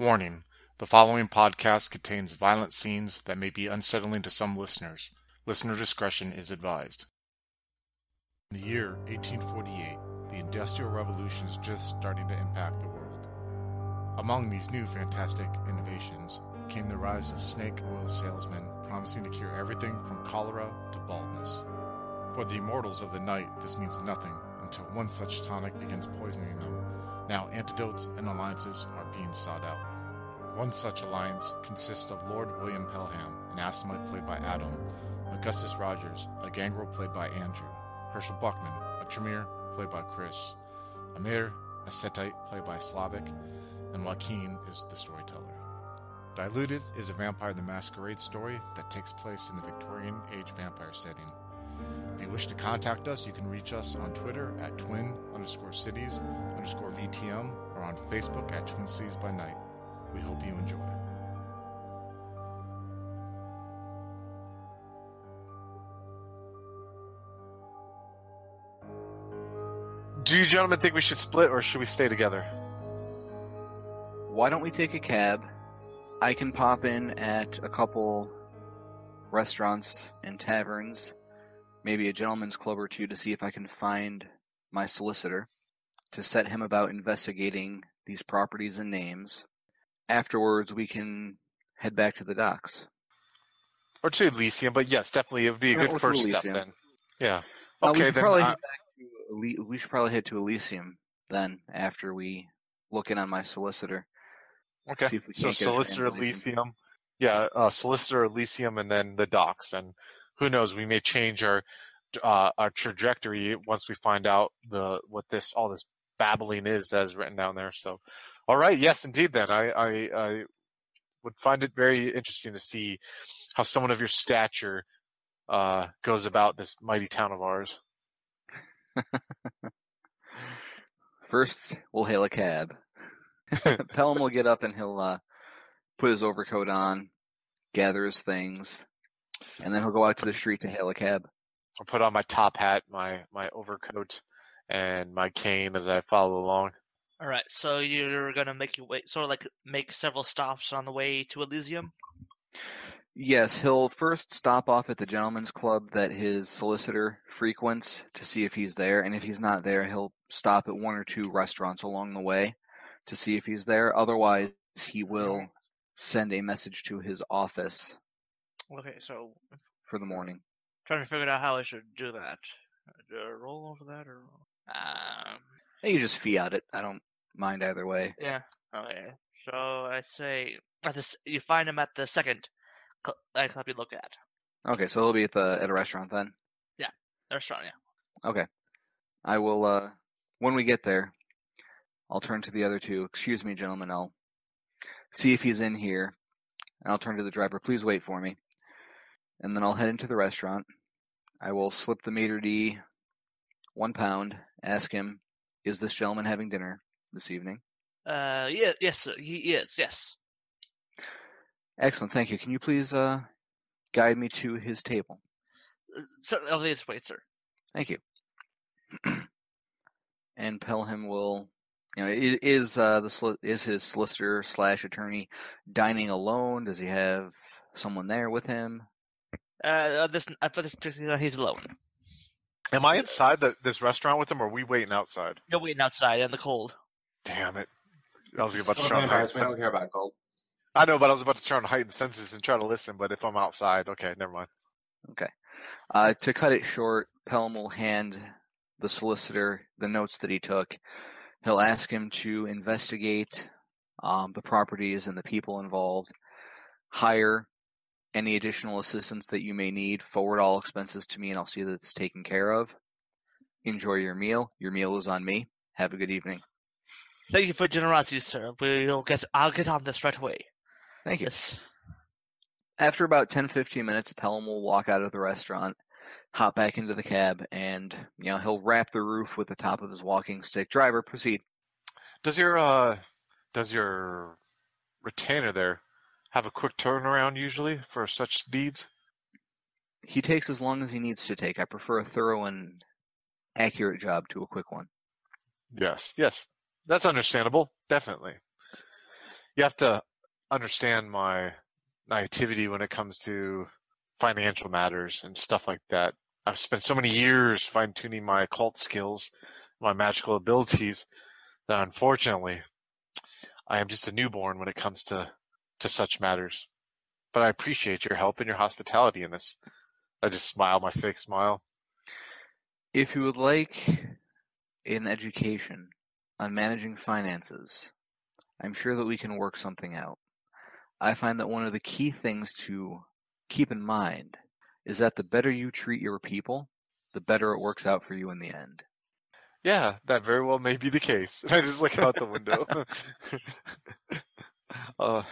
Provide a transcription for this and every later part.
Warning: The following podcast contains violent scenes that may be unsettling to some listeners. Listener discretion is advised. In the year 1848, the Industrial Revolution is just starting to impact the world. Among these new fantastic innovations came the rise of snake oil salesmen promising to cure everything from cholera to baldness. For the immortals of the night, this means nothing until one such tonic begins poisoning them. Now, antidotes and alliances are being sought out. One such alliance consists of Lord William Pelham, an Assamite played by Adam, Augustus Rogers, a gangrel played by Andrew, Herschel Buckman, a Tremere played by Chris, Amir, a Setite played by Slavic, and Joaquin is the storyteller. Diluted is a Vampire the Masquerade story that takes place in the Victorian age vampire setting. If you wish to contact us, you can reach us on Twitter at twin underscore cities underscore VTM or on Facebook at Twin Cities by Night. We hope you enjoy. Do you gentlemen think we should split or should we stay together? Why don't we take a cab? I can pop in at a couple restaurants and taverns, maybe a gentleman's club or two to see if I can find my solicitor to set him about investigating these properties and names. Afterwards, we can head back to the docks. Or to Elysium, but yes, definitely it would be a good first step then. Yeah. Uh, we Okay, should then back to we should probably head to Elysium then after we look in on my solicitor. okay. we so can't get a Solicitor translation. Elysium. Yeah, uh, Solicitor Elysium and then the docks. And who knows, we may change our uh, our trajectory once we find out the what this all this babbling is that is written down there. So all right, yes indeed then. I, I, I would find it very interesting to see how someone of your stature uh, goes about this mighty town of ours. First, we'll hail a cab. Pelham will get up and he'll uh, put his overcoat on, gather his things, and then he'll go out to the street to hail a cab. I'll put on my top hat, my my overcoat, and my cane as I follow along. All right, so you're gonna make your way, sort of like make several stops on the way to Elysium. Yes, he'll first stop off at the gentleman's club that his solicitor frequents to see if he's there, and if he's not there, he'll stop at one or two restaurants along the way to see if he's there. Otherwise, he will mm-hmm. send a message to his office Okay, so for the morning. trying to figure out how I should do that. Do I roll over that or? Um, You just fiat it. I don't mind either way. yeah. Okay. So I say at this, you find him at the second cl- uh, club you look at. Okay, so he'll be at the at a restaurant then. The restaurant, yeah. Okay. I will uh when we get there, I'll turn to the other two. Excuse me, gentlemen, I'll see if he's in here. And I'll turn to the driver, please wait for me. And then I'll head into the restaurant. I will slip the maitre d one pound, ask him, is this gentleman having dinner this evening? Uh, yeah, yes, sir. He is. Yes. Excellent, thank you. Can you please uh guide me to his table? Uh, Sir, oh, this wait, sir. Thank you. and Pelham will, you know, is uh, the is his solicitor slash attorney dining alone? Does he have someone there with him? Uh, uh, this, uh, for this particular, he's alone. Am I inside the, this restaurant with him, or are we waiting outside? You're waiting outside in the cold. Damn it! I was about to try and vampires, don't care about gold. I know, but I was about to try and heighten the senses and try to listen. But if I'm outside, okay, never mind. Okay. Uh, to cut it short, Pelham will hand the solicitor the notes that he took. He'll ask him to investigate um, the properties and the people involved, hire any additional assistance that you may need, forward all expenses to me, and I'll see that it's taken care of. Enjoy your meal. Your meal is on me. Have a good evening. Thank you for your generosity, sir. We'll get. I'll get on this right away. Thank you. Yes. After about 10 15 minutes, Pelham will walk out of the restaurant, hop back into the cab, and you know he'll wrap the roof with the top of his walking stick. Driver, proceed. Does your uh, does your retainer there have a quick turnaround usually for such deeds? He takes as long as he needs to take. I prefer a thorough and accurate job to a quick one. Yes, yes, that's understandable. Definitely. You have to understand my naivety when it comes to financial matters and stuff like that. I've spent so many years fine tuning my occult skills, my magical abilities, that unfortunately, I am just a newborn when it comes to, to such matters. But I appreciate your help and your hospitality in this. I just smile my fake smile. If you would like an education on managing finances, I'm sure that we can work something out. I find that one of the key things to keep in mind is that the better you treat your people, the better it works out for you in the end. Yeah, that very well may be the case. I just look out the window. uh,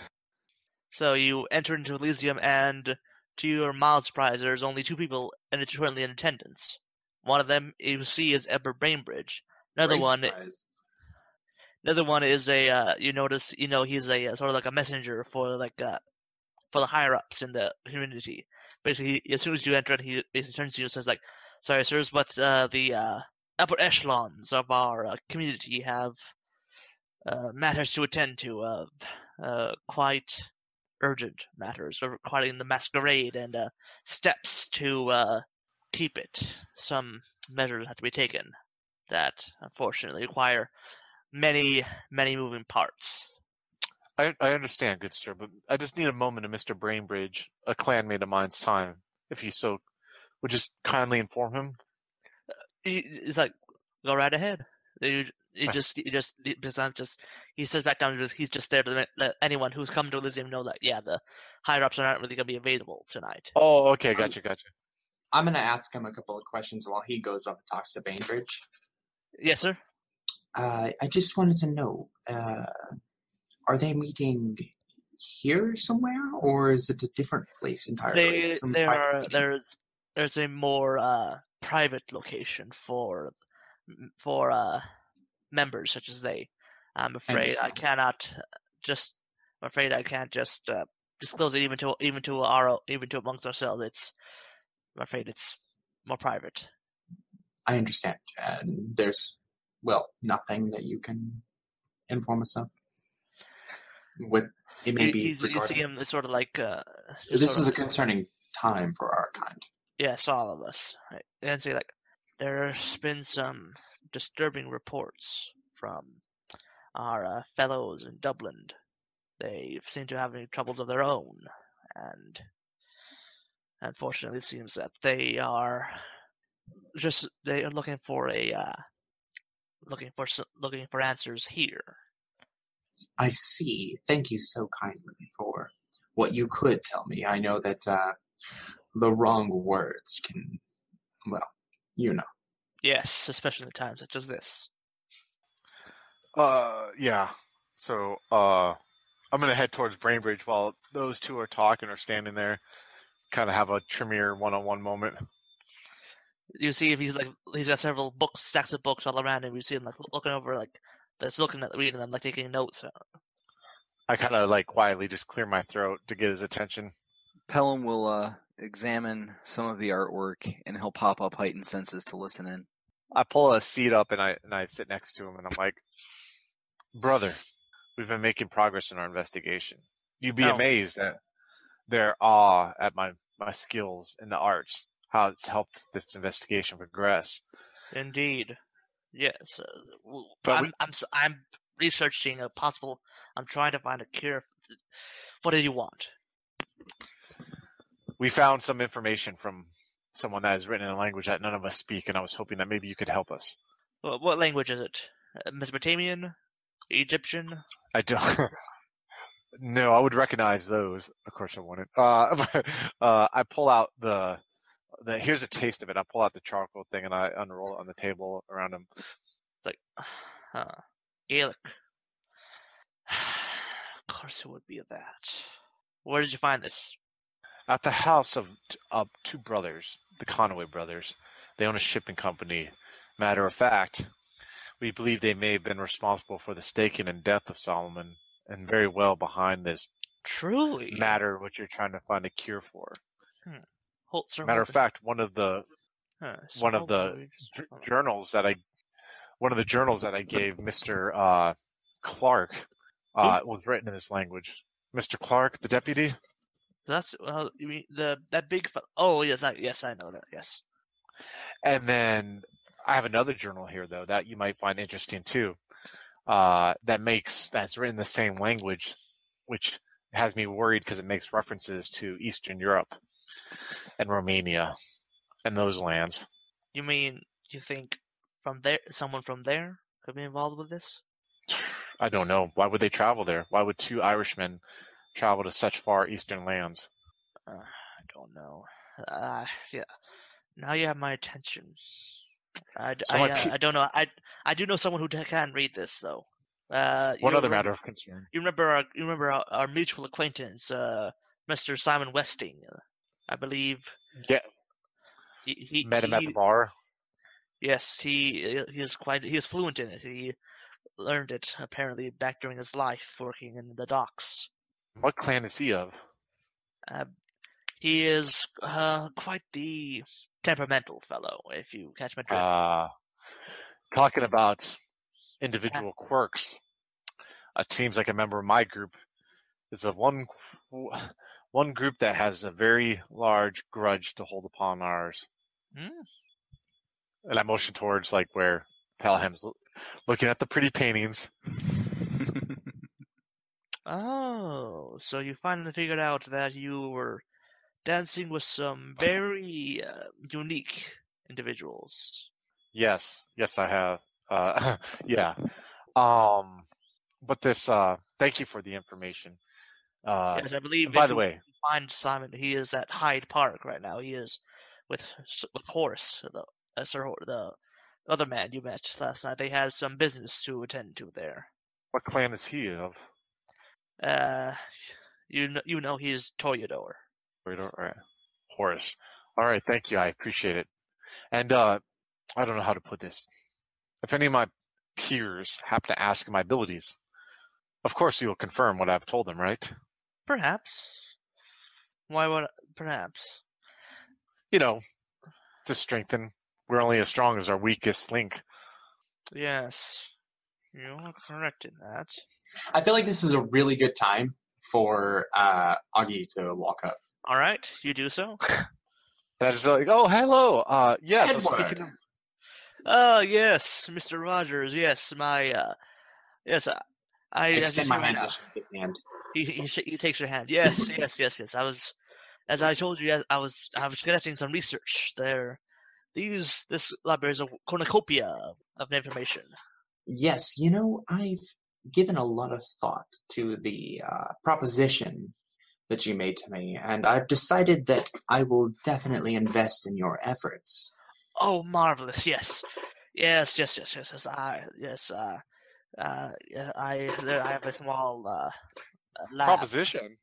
So you enter into Elysium, and to your mild surprise, there's only two people in currently in attendance. One of them you see is Edward Bainbridge. Another one, surprise. another one is a. Uh, you notice, you know, he's a uh, sort of like a messenger for like uh, for the higher ups in the community. Basically, he, as soon as you enter, he basically turns to you and says like, "Sorry, sirs, but uh, the uh, upper echelons of our uh, community have uh, matters to attend to, uh, uh, quite urgent matters requiring the masquerade and uh, steps to uh, keep it. Some measures have to be taken that unfortunately require many, many moving parts. I, I understand, good sir, but I just need a moment of Mr. Bainbridge, a clanmate of mine's time, if you so would just kindly inform him. He, he's like, go right ahead. You, he Right. just, he just, he just, I'm just, he sits back down. and He's just there to let- let anyone who's come to Elysium know that, yeah, the higher ups are not really going to be available tonight. Oh, okay, gotcha, gotcha. I'm gonna ask him a couple of questions while he goes up and talks to Bainbridge. Yes, sir. Uh, I just wanted to know, uh, are they meeting here somewhere, or is it a different place entirely? They, there are, meeting? there's, there's a more uh, private location for, for uh, members such as they. I'm afraid I understand. cannot just. I'm afraid I can't just uh, disclose it even to even to our even to amongst ourselves. It's. I'm afraid it's more private. I understand. And there's, well, nothing that you can inform us of. What it may be he's, you see him it's sort of like. Uh, This is a concerning time for our kind. Yes, all of us. Right. And say like, there's been some disturbing reports from our uh, fellows in Dublin. They seem to have any troubles of their own, and unfortunately, it seems that they are just they are looking for a uh, looking for looking for answers here. I see. Thank you so kindly for what you could tell me. I know that uh, the wrong words can, well, you know. Yes, especially in times such as this. Uh, yeah. So, uh, I'm gonna head towards Bainbridge while those two are talking or standing there. Kind of have a Tremere one-on-one moment. you see if he's like he's got several books, stacks of books all around him. You see him like looking over like that's looking at reading them, like taking notes. I kind of like quietly just clear my throat to get his attention. Pelham will uh, examine some of the artwork and he'll pop up heightened senses to listen in. I pull a seat up and I and I sit next to him and I'm like, "Brother, we've been making progress in our investigation. You'd be Oh. amazed at their awe at my my skills in the arts, how it's helped this investigation progress." Indeed, yes. Uh, But I'm we- I'm I'm researching a possible. I'm trying to find a cure. What do you want? We found some information from someone that is written in a language that none of us speak, and I was hoping that maybe you could help us. What, what language is it? Uh, Mesopotamian, Egyptian? I don't. no, I would recognize those. Of course, I wouldn't. Uh, uh, I pull out the. The, here's a taste of it. I pull out the charcoal thing and I unroll it on the table around him. It's like, huh, Gaelic. of course, it would be that. Where did you find this? At the house of of two brothers, the Conway brothers. They own a shipping company. Matter of fact, we believe they may have been responsible for the staking and death of Solomon, and very well behind this Truly, matter which you're trying to find a cure for. Sir, Matter of fact, one of the. Huh, one of the on, we just- j- journals that I, one of the journals that I gave Mister uh, Clark, uh, was written in this language. Mr. Clark, the deputy. That's well, you mean the that big. fe- Oh yes, I yes I know that. Yes. And then I have another journal here though that you might find interesting too. Uh, that makes that's written in the same language, which has me worried because it makes references to Eastern Europe and Romania and those lands. You mean you think from there someone from there could be involved with this? I don't know. Why would they travel there? Why would two Irishmen travel to such far eastern lands? Uh, I don't know. Uh, yeah. Now you have my attention. I, So I, uh, pe- I don't know. I I do know someone who can read this though. Uh, One other remember- matter of concern. You remember our you remember our, our mutual acquaintance, uh, Mr. Simon Westing, I believe. Yeah, He, he met him at the bar. Yes, he he is quite he is fluent in it. He learned it apparently back during his life working in the docks. What clan is he of? Uh, he is uh, quite the temperamental fellow, if you catch my drift. Uh, talking about individual quirks. It seems like a member of my group is the one one group that has a very large grudge to hold upon ours. Hmm. And I motion towards like where Pelham's lo- looking at the pretty paintings. Oh, so you finally figured out that you were dancing with some very uh, unique individuals. Yes, yes, I have. Uh, yeah. Um, but this. Uh, thank you for the information. Uh, yes, I believe. by the way, find Simon. He is at Hyde Park right now. He is with with Horace, the uh, Sir Hor- the other man you met last night. They had some business to attend to there. what clan is he of? Uh, you know, you know he's Toreador. Right, all right. Horace. All right, thank you. I appreciate it. And uh I don't know how to put this. If any of my peers happen to ask my abilities, of course you'll confirm what I've told them, right? Perhaps. Why would perhaps? You know, to strengthen. We're only as strong as our weakest link. Yes, you are correct in that. I feel like this is a really good time for uh, Augie to walk up. All right, you do so. And I just like, oh, hello. Uh, yeah. So Edward. speaking Oh yes, Mr. Rogers. Yes, my uh, yes, I. I I extend you my hand right to shake his hand. He he, he takes your hand. Yes, yes, yes, yes. I was, as I told you, I was I was conducting some research there. These this library is a cornucopia of information. Yes, you know, I've given a lot of thought to the uh, proposition that you made to me, and I've decided that I will definitely invest in your efforts. Oh, marvelous! Yes, yes, yes, yes, yes, yes. I yes, uh, uh, I I have a small uh, uh, lab. proposition.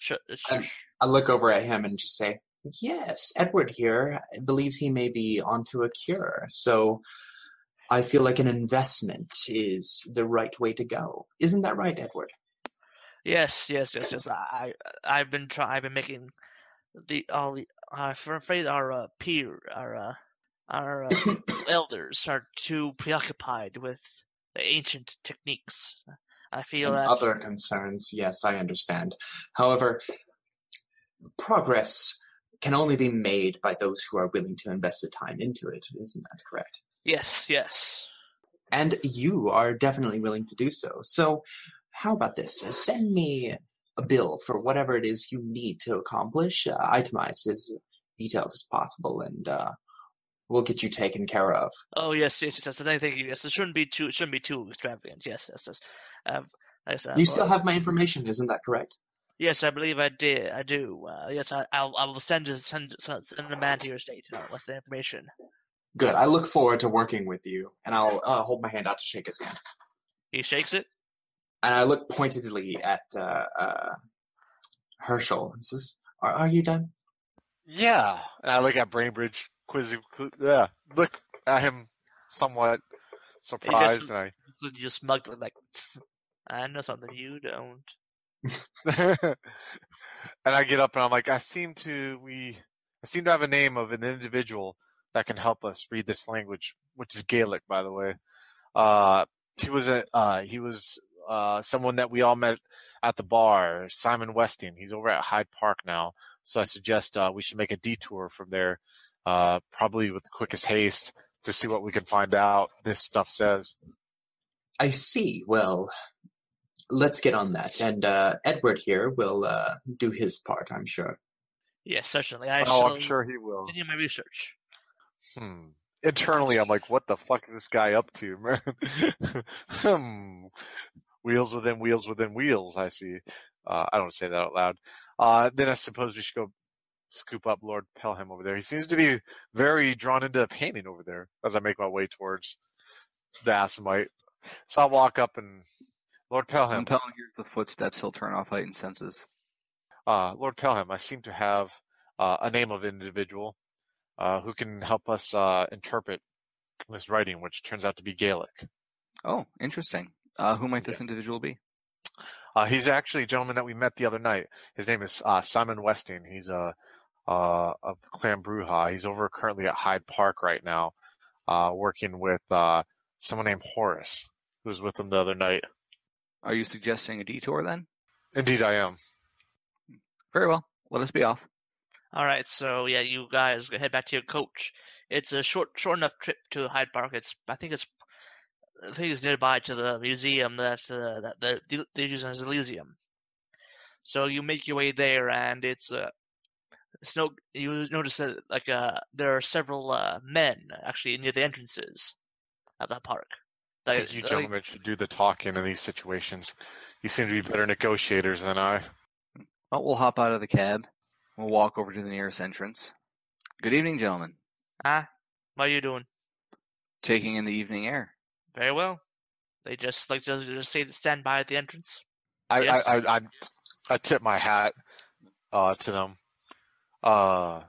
Sh- sh- Um, I look over at him and just say, Yes, Edward here believes he may be onto a cure, so I feel like an investment is the right way to go. Isn't that right, Edward? Yes, yes, yes, yes. I, I I've been try I've been making the all the I'm afraid our uh, peer our uh, our uh, elders are too preoccupied with the ancient techniques. I feel and that other concerns, yes, I understand. However, progress can only be made by those who are willing to invest the time into it. Isn't that correct? Yes, yes. And you are definitely willing to do so. So, how about this? Send me a bill for whatever it is you need to accomplish, uh, itemized as detailed as possible, and uh, we'll get you taken care of. Oh yes, yes, yes. yes. And I think yes, it shouldn't be too it shouldn't be too extravagant. Yes, yes, yes. Um, yes, uh, You still have my information, isn't that correct? Yes, I believe I did. I do. Uh, yes, I, I'll I will send send send send a man to your state uh, with the information. Good. I look forward to working with you, and I'll uh, hold my hand out to shake his hand. He shakes it. And I look pointedly at uh, uh, Herschel and says, are, are you done? Yeah. And I look at Bainbridge, quizzing, yeah, look at him somewhat surprised, and You just mugged like I know something you don't. And I get up and I'm like, I seem to, we, I seem to have a name of an individual that can help us read this language, which is Gaelic, by the way. Uh, he was a, uh, he was uh, someone that we all met at the bar, Simon Westing. He's over at Hyde Park now. So I suggest uh, we should make a detour from there, uh, probably with the quickest haste, to see what we can find out. This stuff says. I see. Well, let's get on that. And uh, Edward here will uh, do his part, I'm sure. Yes, certainly. I oh, shall I'm sure he will. continue my research. Hmm. Internally, I'm like, what the fuck is this guy up to, man? hmm. Wheels within wheels within wheels. I see. Uh, I don't say that out loud. Uh, then I suppose we should go scoop up Lord Pelham over there. He seems to be very drawn into painting over there as I make my way towards the Assamite. So I'll walk up and Lord Pelham. When Pelham hears the footsteps, he'll turn off heightened senses. Uh, Lord Pelham, I seem to have uh, a name of an individual uh, who can help us uh, interpret this writing, which turns out to be Gaelic. Oh, interesting. Uh, who might this Yes. individual be? Uh, he's actually a gentleman that we met the other night. His name is uh, Simon Westing. He's a uh, of Clan Brujah. He's over currently at Hyde Park right now, uh, working with uh, someone named Horace, who was with him the other night. Are you suggesting a detour then? Indeed, I am. Very well. Let us be off. All right, so yeah, you guys head back to your coach. It's a short, short enough trip to Hyde Park. It's, I think it's, I think it's nearby to the museum that's uh, that they're, they're using as Elysium. So you make your way there, and it's uh, it's no. You notice that like uh, there are several uh, men actually near the entrances of that park. I Like, think you like- gentlemen should do the talking in these situations. You seem to be better negotiators than I. Well, we'll hop out of the cab. We'll walk over to the nearest entrance. Good evening, gentlemen. ah, what are you doing? Taking in the evening air. Very well. They just like just, just say to stand by at the entrance. I, Yes. I, I, I, I tip my hat uh, to them. Uh,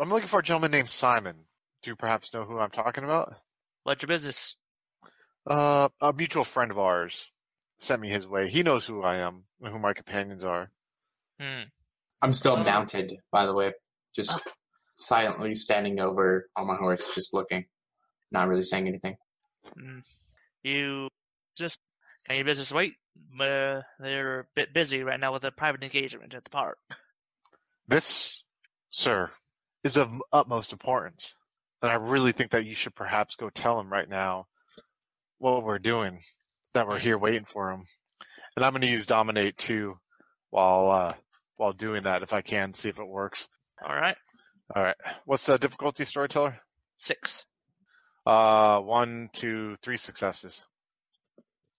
I'm looking for a gentleman named Simon. Do you perhaps know who I'm talking about? What's your business? Uh, a mutual friend of ours sent me his way. He knows who I am and who my companions are. Hmm. I'm still Oh. mounted, by the way, just silently standing over on my horse, just looking, not really saying anything. Mm. You just can your business wait? Uh, they're a bit busy right now with a private engagement at the park. This, sir, is of utmost importance. And I really think that you should perhaps go tell him right now what we're doing, that we're here waiting for him. And I'm going to use Dominate too while, uh, while doing that if I can, see if it works. All right, All right. What's the difficulty, storyteller? six. Uh, one, two, three successes.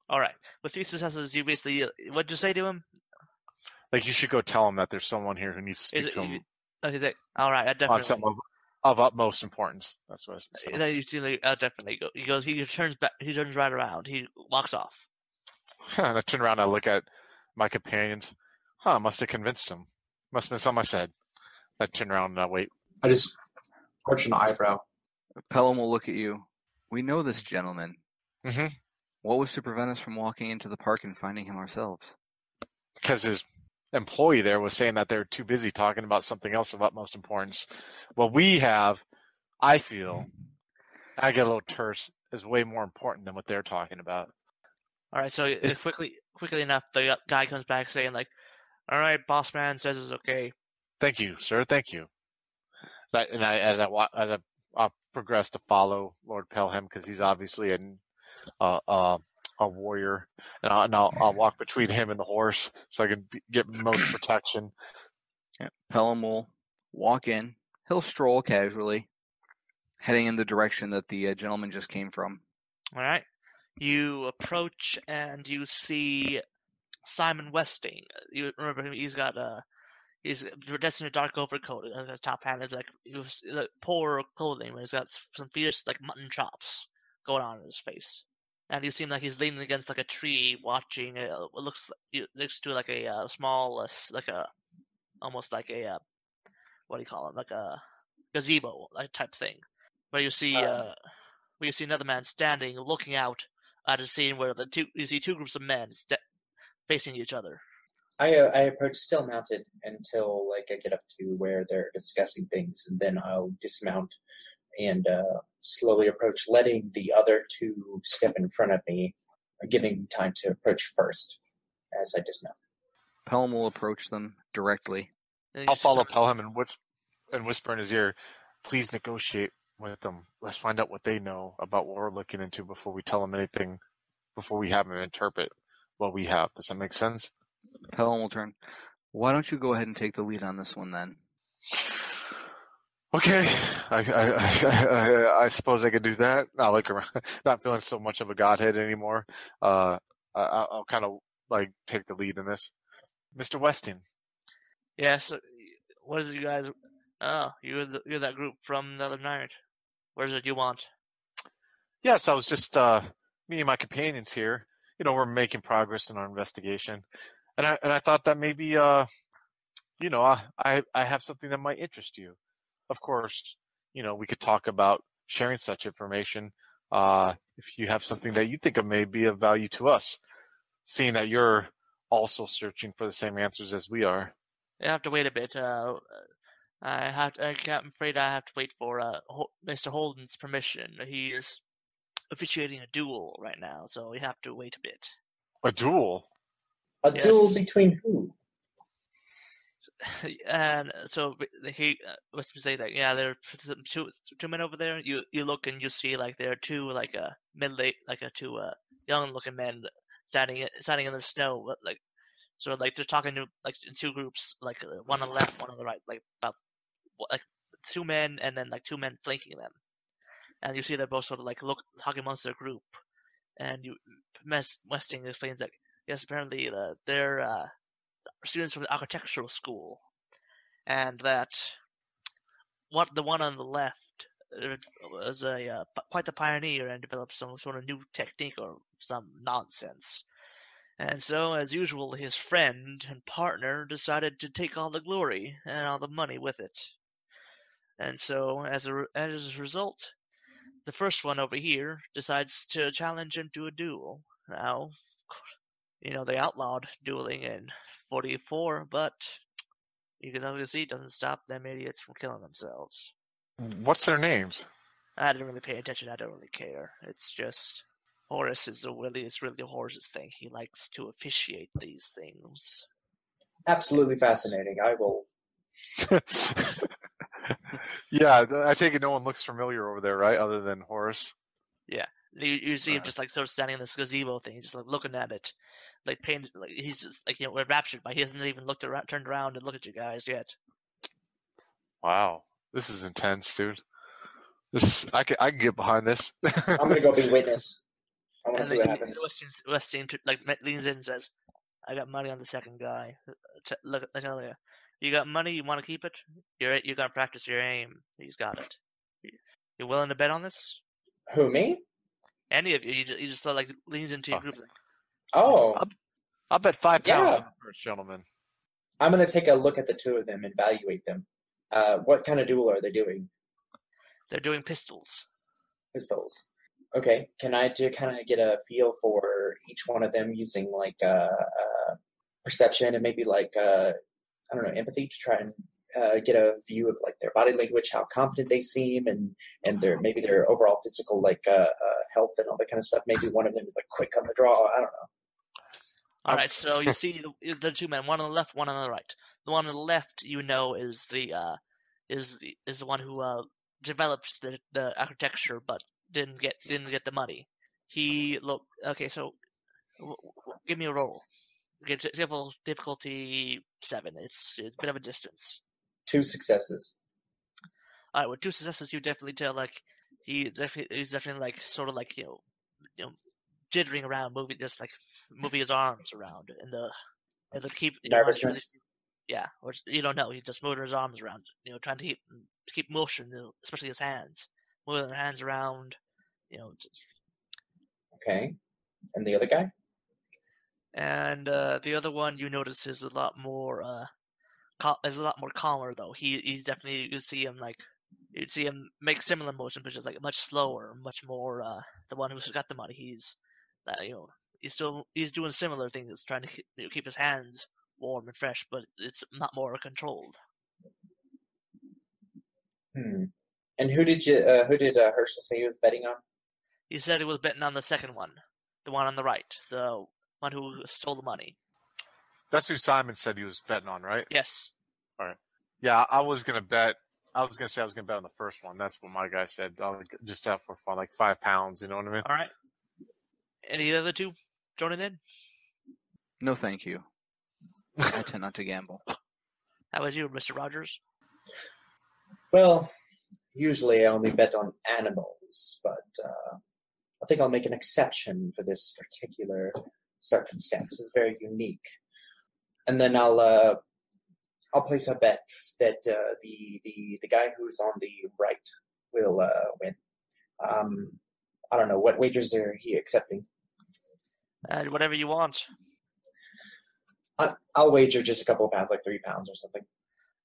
All right, with three successes, you basically what'd you say to him? Like you should go tell him that there's someone here who needs to Is it? to him Oh, he's like, all right, I on definitely. something of, of utmost importance. That's what I said. And then you see, like, I'll definitely go. He goes. He turns back. He turns right around. He walks off. and I turn around and I look at my companions. Huh, must have convinced him. Must have been something I said. I turn around and I wait. I just arch an eyebrow. Pelham will look at you. We know this gentleman. hmm What was to prevent us from walking into the park and finding him ourselves? Because his employee there was saying that they're too busy talking about something else of utmost importance. What we have, I feel, I get a little terse, is way more important than what they're talking about. All right, so quickly, quickly enough, the guy comes back saying like, "All right, boss man says it's okay." Thank you, sir. Thank you. So I- and I, as I as I uh, progress to follow Lord Pelham, because he's obviously an, uh, uh, a warrior, and, I'll, and I'll, I'll walk between him and the horse so I can be, get most protection. Yeah. Pelham will walk in. He'll stroll casually, heading in the direction that the uh, gentleman just came from. All right, you approach and you see Simon Westing. You remember him? He's got a. He's dressed in a dark overcoat, and his top hat is like, he was, like poor clothing. But he's got some fierce like mutton chops going on in his face, and you seem like he's leaning against like a tree, watching. It looks like, looks to like a uh, small, uh, like a almost like a uh, what do you call it, like a gazebo like type thing, where you see Uh. uh, where you see another man standing, looking out at a scene where the two you see two groups of men st- facing each other. I uh, I approach still mounted until like I get up to where they're discussing things, and then I'll dismount and uh, slowly approach, letting the other two step in front of me, giving time to approach first as I dismount. Pelham will approach them directly. I'll follow Pelham and, whis- and whisper in his ear, please negotiate with them. Let's find out what they know about what we're looking into before we tell them anything, before we have them interpret what we have. Does that make sense? Pelham will turn. Why don't you go ahead and take the lead on this one then? Okay, I, I, I, I, I suppose I could do that. Not like around, not feeling so much of a godhead anymore. Uh, I, I'll I'll kind of like take the lead in this. Mr. Weston, Yeah, so what is it you guys? Oh, you're the, you're that group from the other night. Where's it you want? Yes, I was just uh, me and my companions here. You know, we're making progress in our investigation, and I and I thought that maybe uh, you know, I I, have something that might interest you. Of course, you know, we could talk about sharing such information. Uh, if you have something that you think of may be of value to us, seeing that you're also searching for the same answers as we are. You have to wait a bit. Uh, I have. To, I'm afraid I have to wait for uh, Mr. Holden's permission. He is officiating a duel right now, so we have to wait a bit. A duel. A Yes. duel between who? and so he uh, was to say that yeah, there are two two men over there. You you look and you see like there are two like a uh middle like a two uh young looking men standing standing in the snow but, like sort of like they're talking to like in two groups like uh, one on the left one on the right like about like two men and then like two men flanking them and you see they're both sort of like look talking amongst their group and you Mes- Westing explains that yes apparently uh, they're uh students from the architectural school, and that what the one on the left uh, was a uh, quite the pioneer and developed some sort of new technique or some nonsense. And so, as usual, his friend and partner decided to take all the glory and all the money with it. And so, as a as a result, the first one over here decides to challenge him to a duel. Now, you know, they outlawed dueling in 44, but you can obviously see it doesn't stop them idiots from killing themselves. What's their names? I didn't really pay attention. I don't really care. It's just Horace is the really it's really Horace's thing. He likes to officiate these things. Absolutely fascinating. I will. yeah, I take it no one looks familiar over there, right? Other than Horace. You, you see him just like sort of standing in this gazebo thing, just like looking at it, like painted. Like he's just like you know enraptured by. He hasn't even looked around, turned around and looked at you guys yet. Wow, this is intense, dude. This I can I can get behind this. I'm gonna go be witness. I want And to see what happens. Weston, Weston t- like me- leans in and says, "I got money on the second guy. T- look, I tell you, you got money. You want to keep it? You're you're gonna practice your aim. He's got it. You- You willing to bet on this? Who me? Any of you? You just, you just like leans into your Oh. group. Oh, I'll- I'll bet five pounds Yeah. on the first gentleman. I'm gonna take a look at the two of them, and evaluate them. Uh, what kind of duel are they doing? They're doing pistols. Pistols. Okay, can I do kind of get a feel for each one of them using like uh, uh, perception and maybe like uh, I don't know empathy to try and uh, get a view of like their body language, how confident they seem, and and their maybe their overall physical like uh, uh, health and all that kind of stuff. Maybe one of them is like quick on the draw. I don't know. All Um, so you see the, the two men, one on the left, one on the right. The one on the left, you know, is the uh, is the is the one who uh, developed the the architecture, but didn't get didn't get the money. He look okay. So, w- w- give me a roll. Difficult- difficulty seven. It's it's a bit of a distance. Two successes. All right, with two successes, you definitely tell like he definitely he's definitely like sort of like you know, you know, jittering around, moving just like moving his arms around in the in the keep you know, Nervousness. yeah, or you don't know. He just moving his arms around, you know, trying to keep keep motion, you know, especially his hands, moving his hands around, you know. just- Okay, and the other guy. And uh, the other one you notice is a lot more uh, cal- is a lot more calmer though. He he's definitely you see him like you'd see him make similar motion, but just like much slower, much more. Uh, the one who's got the money, he's uh, you know he's still he's doing similar things, trying to keep, you know, keep his hands warm and fresh, but it's not more controlled. Hmm. And who did you? Uh, who did uh, Herschel say he was betting on? He said he was betting on the second one, the one on the right, the one who stole the money. That's who Simon said he was betting on, right? Yes. All right. Yeah, I was gonna bet. I was gonna say I was gonna bet on the first one. That's what my guy said. I'll just have for fun, like five pounds. You know what I mean? All right. Any other two joining in? No, thank you. I tend not to gamble. How about you, Mr. Rogers? Well, usually I only bet on animals, but uh, I think I'll make an exception for this particular circumstance. It's very unique, and then I'll uh, I'll place a bet that uh, the the the guy who's on the right will uh, win. Um, I don't know what wagers are he accepting. Uh, whatever you want. I, I'll wager just a couple of pounds, like three pounds or something.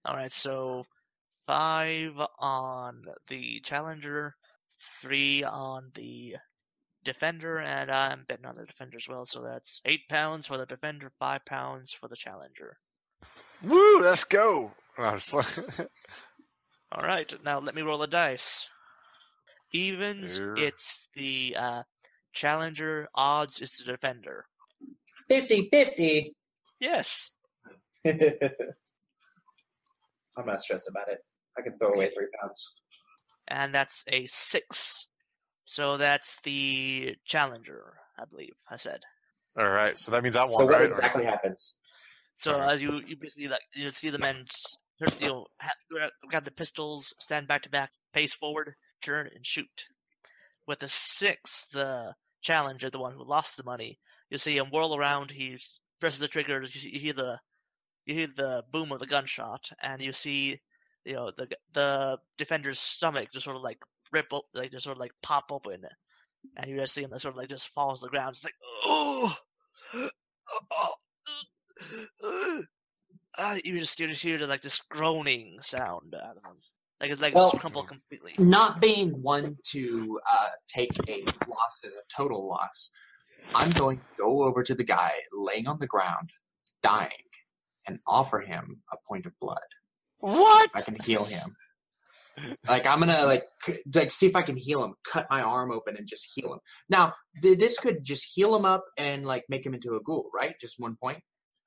All right, so five on the challenger, three on the defender, and I'm betting on the defender as well. So that's eight pounds for the defender, five pounds for the challenger. Woo! Let's go. No, I'm just playing. All right, now let me roll the dice. Evens, Here. it's the uh, challenger. Odds, it's the defender. 50 50. Yes. I'm not stressed about it. I can throw away three pounds. and that's a six. So that's the challenger, I believe I said. All right, so that means I won, So what right? Or- exactly happens? So Alright. as you you basically like you see the men you know ha- grab- grab the pistols, stand back to back, pace forward, turn and shoot. With the six, the challenger, the one who lost the money, you see him whirl around. He presses the trigger. You, you hear the you hear the boom of the gunshot, and you see you know the the defender's stomach just sort of like rip op- like just sort of like pop open, and you just see him sort of like just falls to the ground. It's like oh. oh. Uh, you just you just hear like this groaning sound out of him, like it's like Well- it's crumpled completely. Not being one to uh, take a loss as a total loss, I'm going to go over to the guy laying on the ground, dying, and offer him a point of blood. What? If I can heal him. Like I'm gonna like c- like see if I can heal him. Cut my arm open and just heal him. Now th- this could just heal him up and like make him into a ghoul, right? Just one point.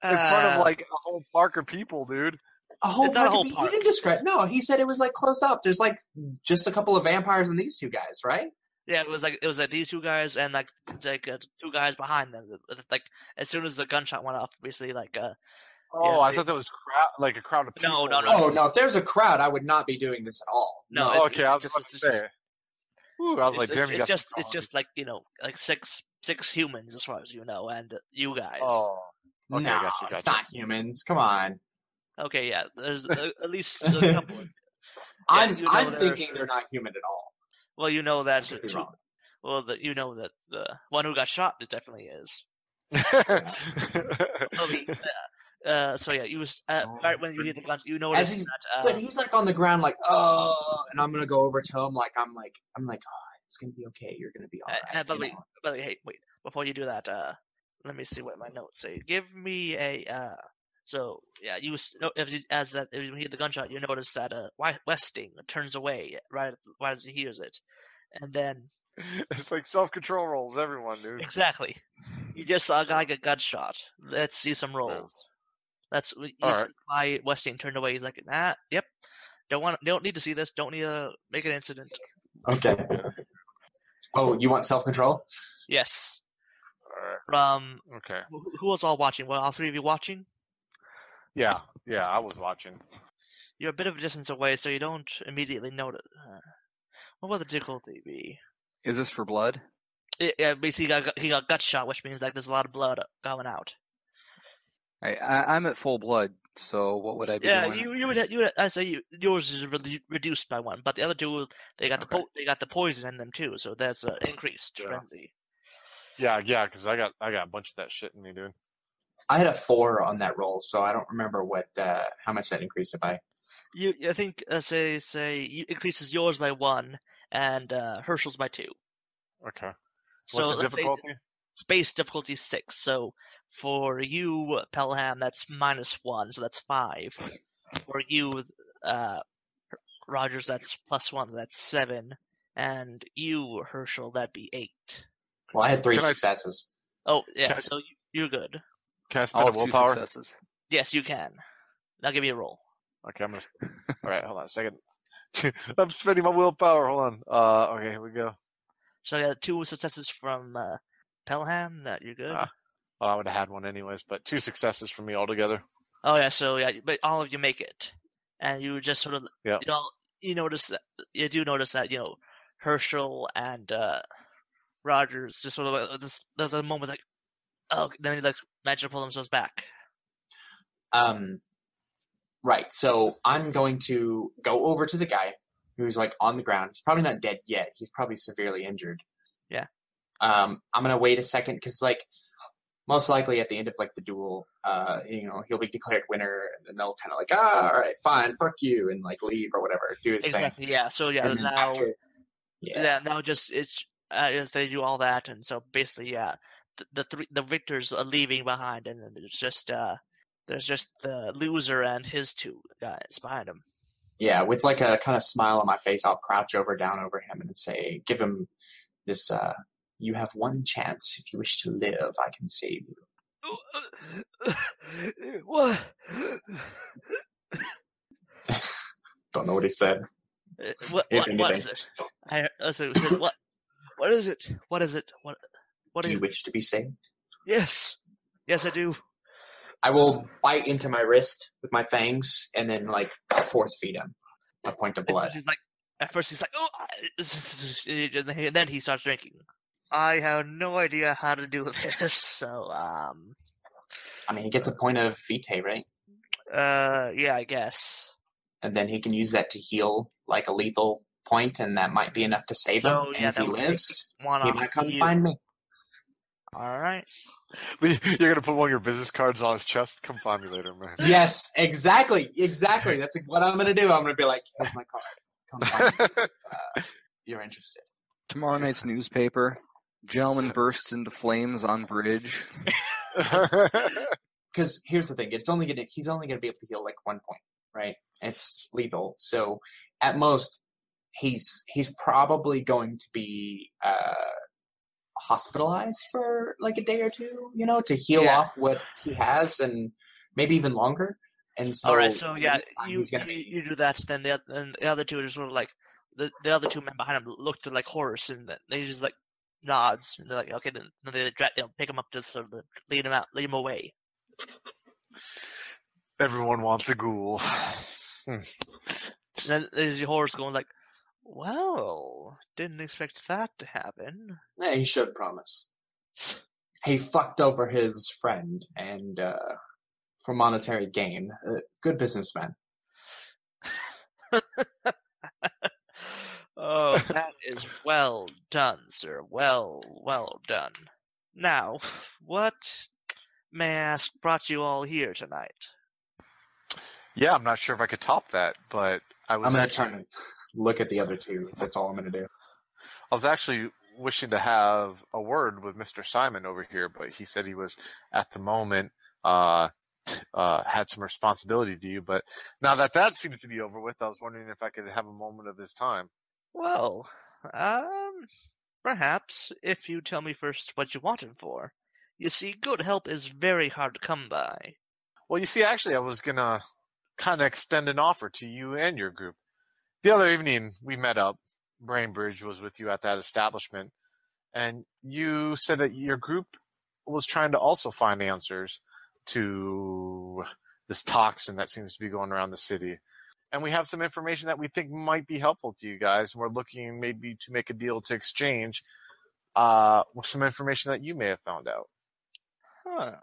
In front of Uh, like a whole park of people, dude. A whole, It's not a park of whole park. He didn't describe. No, he said it was like closed up. There's like just a couple of vampires and these two guys, right? yeah, it was like it was like these two guys and like like uh, two guys behind them. Like as soon as the gunshot went off, basically like uh Oh, Yeah, I they- thought that was crowd, like a crowd of No, people. no, no. Oh no! If there's a crowd, I would not be doing this at all. No, it- okay, it's I was just- about it's to just- Ooh, I was it's, like, it's- damn, you it's just some it's just like you know like six six humans as far as you know and you guys. Oh, okay, no, gotcha, it's not humans. Come on. Okay, yeah, there's uh, at least a couple. Of, I'm you know I'm they're- thinking they're not human at all. well, you know that I could be wrong. well that you know that the one who got shot it definitely is. Well, the, uh, uh, so yeah, you was uh, right when you hear the gun, you As notice he's- that. Uh, But he's like on the ground, like oh, and I'm gonna go over to him, like I'm like I'm like, oh, it's gonna be okay. You're gonna be all right. Uh, uh, you know? by the hey, wait, before you do that, uh, let me see what my notes say. Give me a, uh, so, yeah, you, no, if you, as that, if you hear the gunshot, you notice that, uh, Westing turns away right, right as he hears it. And then, it's like self control rolls, everyone, dude. exactly, you just saw a guy get gunshot. Let's see some rolls. That's, you, Alright. why Westing turned away. He's like, nah, yep, don't want, don't need to see this, don't need to make an incident. Okay. Oh, you want self control? Yes. Alright, From, okay. who, who was all watching? Well, all three of you watching? Yeah, yeah, I was watching. You're a bit of a distance away, so you don't immediately notice. Uh, what will the difficulty be? Is this for blood? It, yeah, basically, he got, he got gut shot, which means like there's a lot of blood going out. I, I I'm at full blood, so what would I be Yeah, doing? you you would you would I say you, yours is re- reduced by one, but the other two they got the po- they got the poison in them too, so that's an increased Yeah. frenzy. Yeah, yeah, because I got I got a bunch of that shit in me, dude. I had a four on that roll, so I don't remember what uh, how much that increased it by. You I think uh, say say you increases yours by one and uh, Herschel's by two. Okay. So the let's say difficulty? space difficulty six. So for you, Pelham, that's minus one, so that's five. For you, uh, Rogers, that's plus one, so that's seven. And you, Herschel, that'd be eight. Well, I had three Can I- successes. Oh yeah, Can I- so you, you're good. Can I spend All a two willpower? successes. Yes, you can. Now give me a roll. Okay, I'm gonna. All right, hold on a second. I'm spending my willpower. Hold on. Uh, okay, here we go. So I got two successes from uh, Pelham. That you're good. Ah. Well, I would have had one anyways, but two successes for me altogether. Oh yeah, so yeah, but all of you make it, and you just sort of Yep. you know you notice that you do notice that you know Herschel and uh Rogers just sort of like, this there's a moment like oh then he like manage to pull themselves back. Um, right. So I'm going to go over to the guy who's like on the ground. He's probably not dead yet. He's probably severely injured. Yeah. Um, I'm gonna wait a second because like most likely at the end of like the duel, uh, you know, he'll be declared winner, and then they'll kind of like, ah, all right, fine, fuck you, and like leave or whatever, do his thing. Exactly. Yeah. So yeah, now after, yeah, yeah. now just it's uh, as they do all that, and so basically yeah, the, the three the victors are leaving behind, and then there's just uh there's just the loser and his two guys behind him. yeah, with like a kind of smile on my face, I'll crouch over down over him and say, give him this. uh You have one chance. If you wish to live, I can save you. what? Don't know what he said. Uh, What? What, what is it? I what? What is it? What is it? What? What Do you it? wish to be saved? Yes, yes, I do. I will bite into my wrist with my fangs and then like force feed him a point of blood. He's like, at first he's like, oh, I-" and then- and then he starts drinking. I have no idea how to do this, so um, I mean, he gets a point of vitae, right? uh, yeah, I guess. And then he can use that to heal like a lethal point, and that might be enough to save him. So, and yeah, if he that would take lives, One he might come you. find me. All right. You're gonna put one of your business cards on his chest. Come find me later, man. Yes, exactly, exactly. That's what I'm gonna do. I'm gonna be like, "Here's my card. Come find me if uh, you're interested." Tomorrow night's newspaper. Gentleman bursts into flames on bridge. Because here's the thing: it's only gonna he's only gonna be able to heal like one point, right? It's lethal, so at most he's he's probably going to be uh, hospitalized for like a day or two, you know, to heal Yeah. off what he has, and maybe even longer. And so, All right. So yeah, uh, you gonna you, be you do that. Then the oth- and the other two are just sort of like the the other two men behind him looked to like Horace, and then they just like nods. And they're like, okay, then then they drag, you know, pick him up to sort of lead him out, lead him away. Everyone wants a ghoul. And then there's Horace going like, well, didn't expect that to happen. Yeah, he should promise. He fucked over his friend, and uh, for monetary gain, uh, good businessman. oh, that is well done, sir. Well, well done. Now, what may I ask brought you all here tonight? Yeah, I'm not sure if I could top that, but I was I'm gonna actually, turn and look at the other two. That's all I'm gonna do. I was actually wishing to have a word with Mr. Simon over here, but he said he was at the moment uh, uh, had some responsibility to you. But now that that seems to be over with, I was wondering if I could have a moment of his time. Well, um, perhaps if you tell me first what you want him for. You see, good help is very hard to come by. Well, you see, actually, I was gonna kind of extend an offer to you and your group. The other evening, we met up. Bainbridge was with you at that establishment, and you said that your group was trying to also find answers to this toxin that seems to be going around the city. And we have some information that we think might be helpful to you guys. And we're looking maybe to make a deal to exchange uh, with some information that you may have found out. Huh.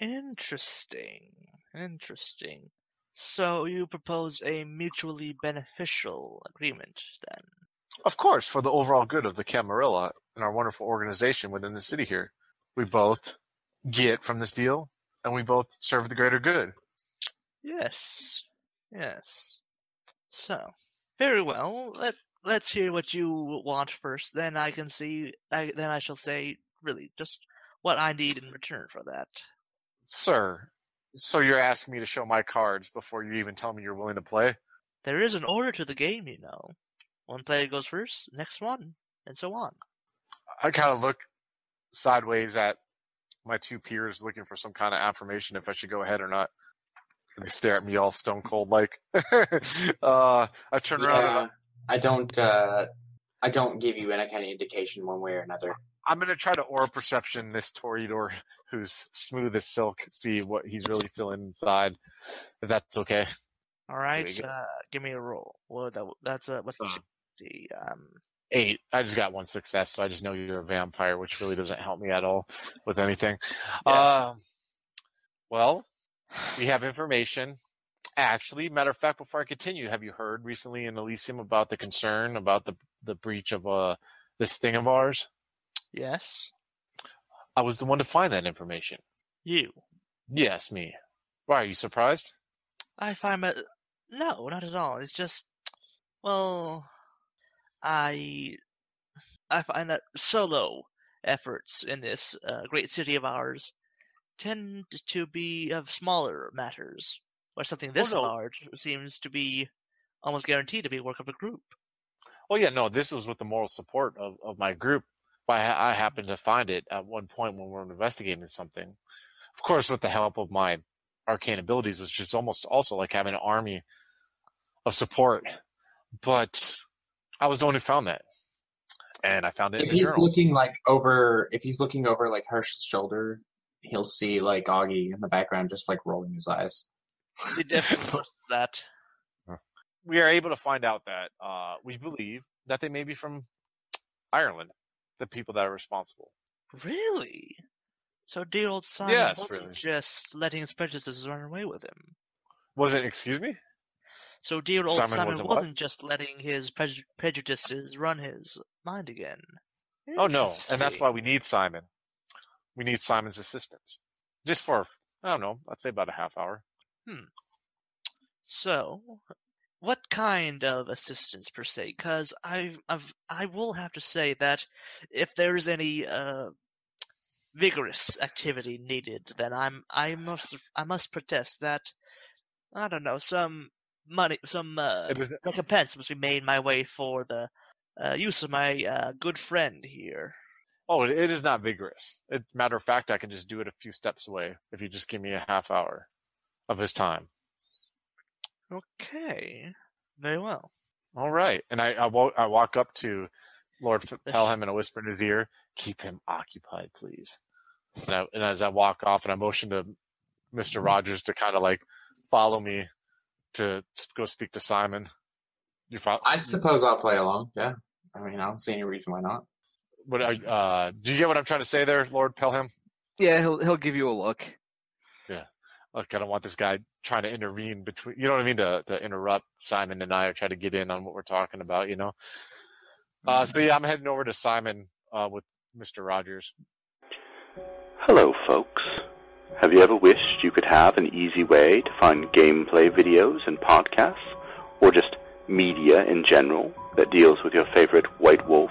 Interesting. Interesting. So you propose a mutually beneficial agreement, then? Of course, for the overall good of the Camarilla and our wonderful organization within the city here. We both get from this deal, and we both serve the greater good. Yes. Yes. So, very well. Let Let's hear what you want first. Then I can see. I, then I shall say, really, just what I need in return for that. Sir, so you're asking me to show my cards before you even tell me you're willing to play? There is an order to the game, you know. One player goes first, next one, and so on. I kind of look sideways at my two peers, looking for some kind of affirmation if I should go ahead or not. And they stare at me all stone cold like. uh, I turn around. And Yeah, I don't. Uh, I don't give you any kind of indication one way or another. I'm gonna try to aura perception this Toreador, who's smooth as silk. See what he's really feeling inside. If that's okay. All we right, go. uh, give me a roll. Well, that, that's uh, what's the, Uh. the um. Eight. I just got one success, so I just know you're a vampire, which really doesn't help me at all with anything. Yeah. Um, well, we have information. Actually, matter of fact, before I continue, have you heard recently in Elysium about the concern about the the breach of uh this thing of ours? Yes, I was the one to find that information. you. Yes, me. Why are you surprised? I find that no, not at all. It's just, well, I I find that solo efforts in this uh, great city of ours tend to be of smaller matters, where something oh, this no. large seems to be almost guaranteed to be work of a group. Oh yeah, no, this was with the moral support of, of my group. But I, I happened to find it at one point when we were investigating something. Of course, with the help of my arcane abilities, which is almost also like having an army of support. But I was the one who found that, and I found it If in the he's journal. looking like over, if he's looking over like Hirsch's shoulder, he'll see like Augie in the background, just like rolling his eyes. It definitely notices that. we are able to find out that uh, we believe that they may be from Ireland, the people that are responsible. Really? So dear old Simon Yes, wasn't really. just letting his prejudices run away with him. Was it? Excuse me. So dear old Simon Simon, wasn't wasn't, just letting his preju- prejudices run his mind again. Oh no, and that's why we need Simon. We need Simon's assistance, just for I don't know. let's say about a half hour. Hmm. So, what kind of assistance per se? Because I, I've, I will have to say that if there's any uh, vigorous activity needed, then I'm, I must, I must protest that. I don't know, some money, some uh, It is recompense must be made my way for the uh, use of my uh, good friend here. Oh, it, it is not vigorous. It, matter of fact, I can just do it a few steps away if you just give me a half hour of his time. Okay, very well. All right, and I I, wa- I walk up to Lord F- Pelham and I whisper in his ear, "Keep him occupied, please." And, I, and as I walk off, and I motion to Mister mm-hmm. Rogers to kind of like follow me to go speak to Simon. You follow? I suppose I'll play along. Yeah, I mean, I don't see any reason why not. What are, you- uh, do you get what I'm trying to say there, Lord Pelham? Yeah, he'll he'll give you a look. Yeah, look, I don't want this guy trying to intervene between, you know what I mean, to, to interrupt Simon and I or try to get in on what we're talking about, you know? Uh, so yeah, I'm heading over to Simon, uh, with Mr. Rogers. Hello, folks. Have you ever wished you could have an easy way to find gameplay videos and podcasts, or just media in general that deals with your favorite White Wolf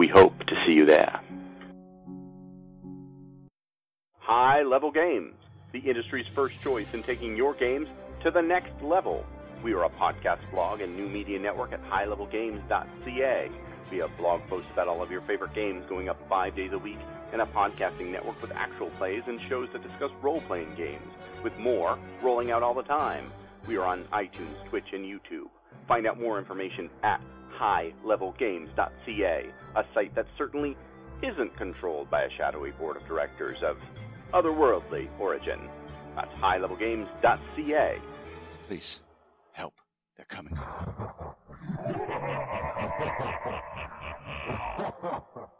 We hope to see you there. High Level Games, the industry's first choice in taking your games to the next level. We are a podcast blog and new media network at highlevelgames.ca. We have blog posts about all of your favorite games going up five days a week, and a podcasting network with actual plays and shows that discuss role playing games, with more rolling out all the time. We are on iTunes, Twitch, and YouTube. Find out more information at highlevelgames.ca, a site that certainly isn't controlled by a shadowy board of directors of otherworldly origin. That's highlevelgames.ca. Please, help. They're coming.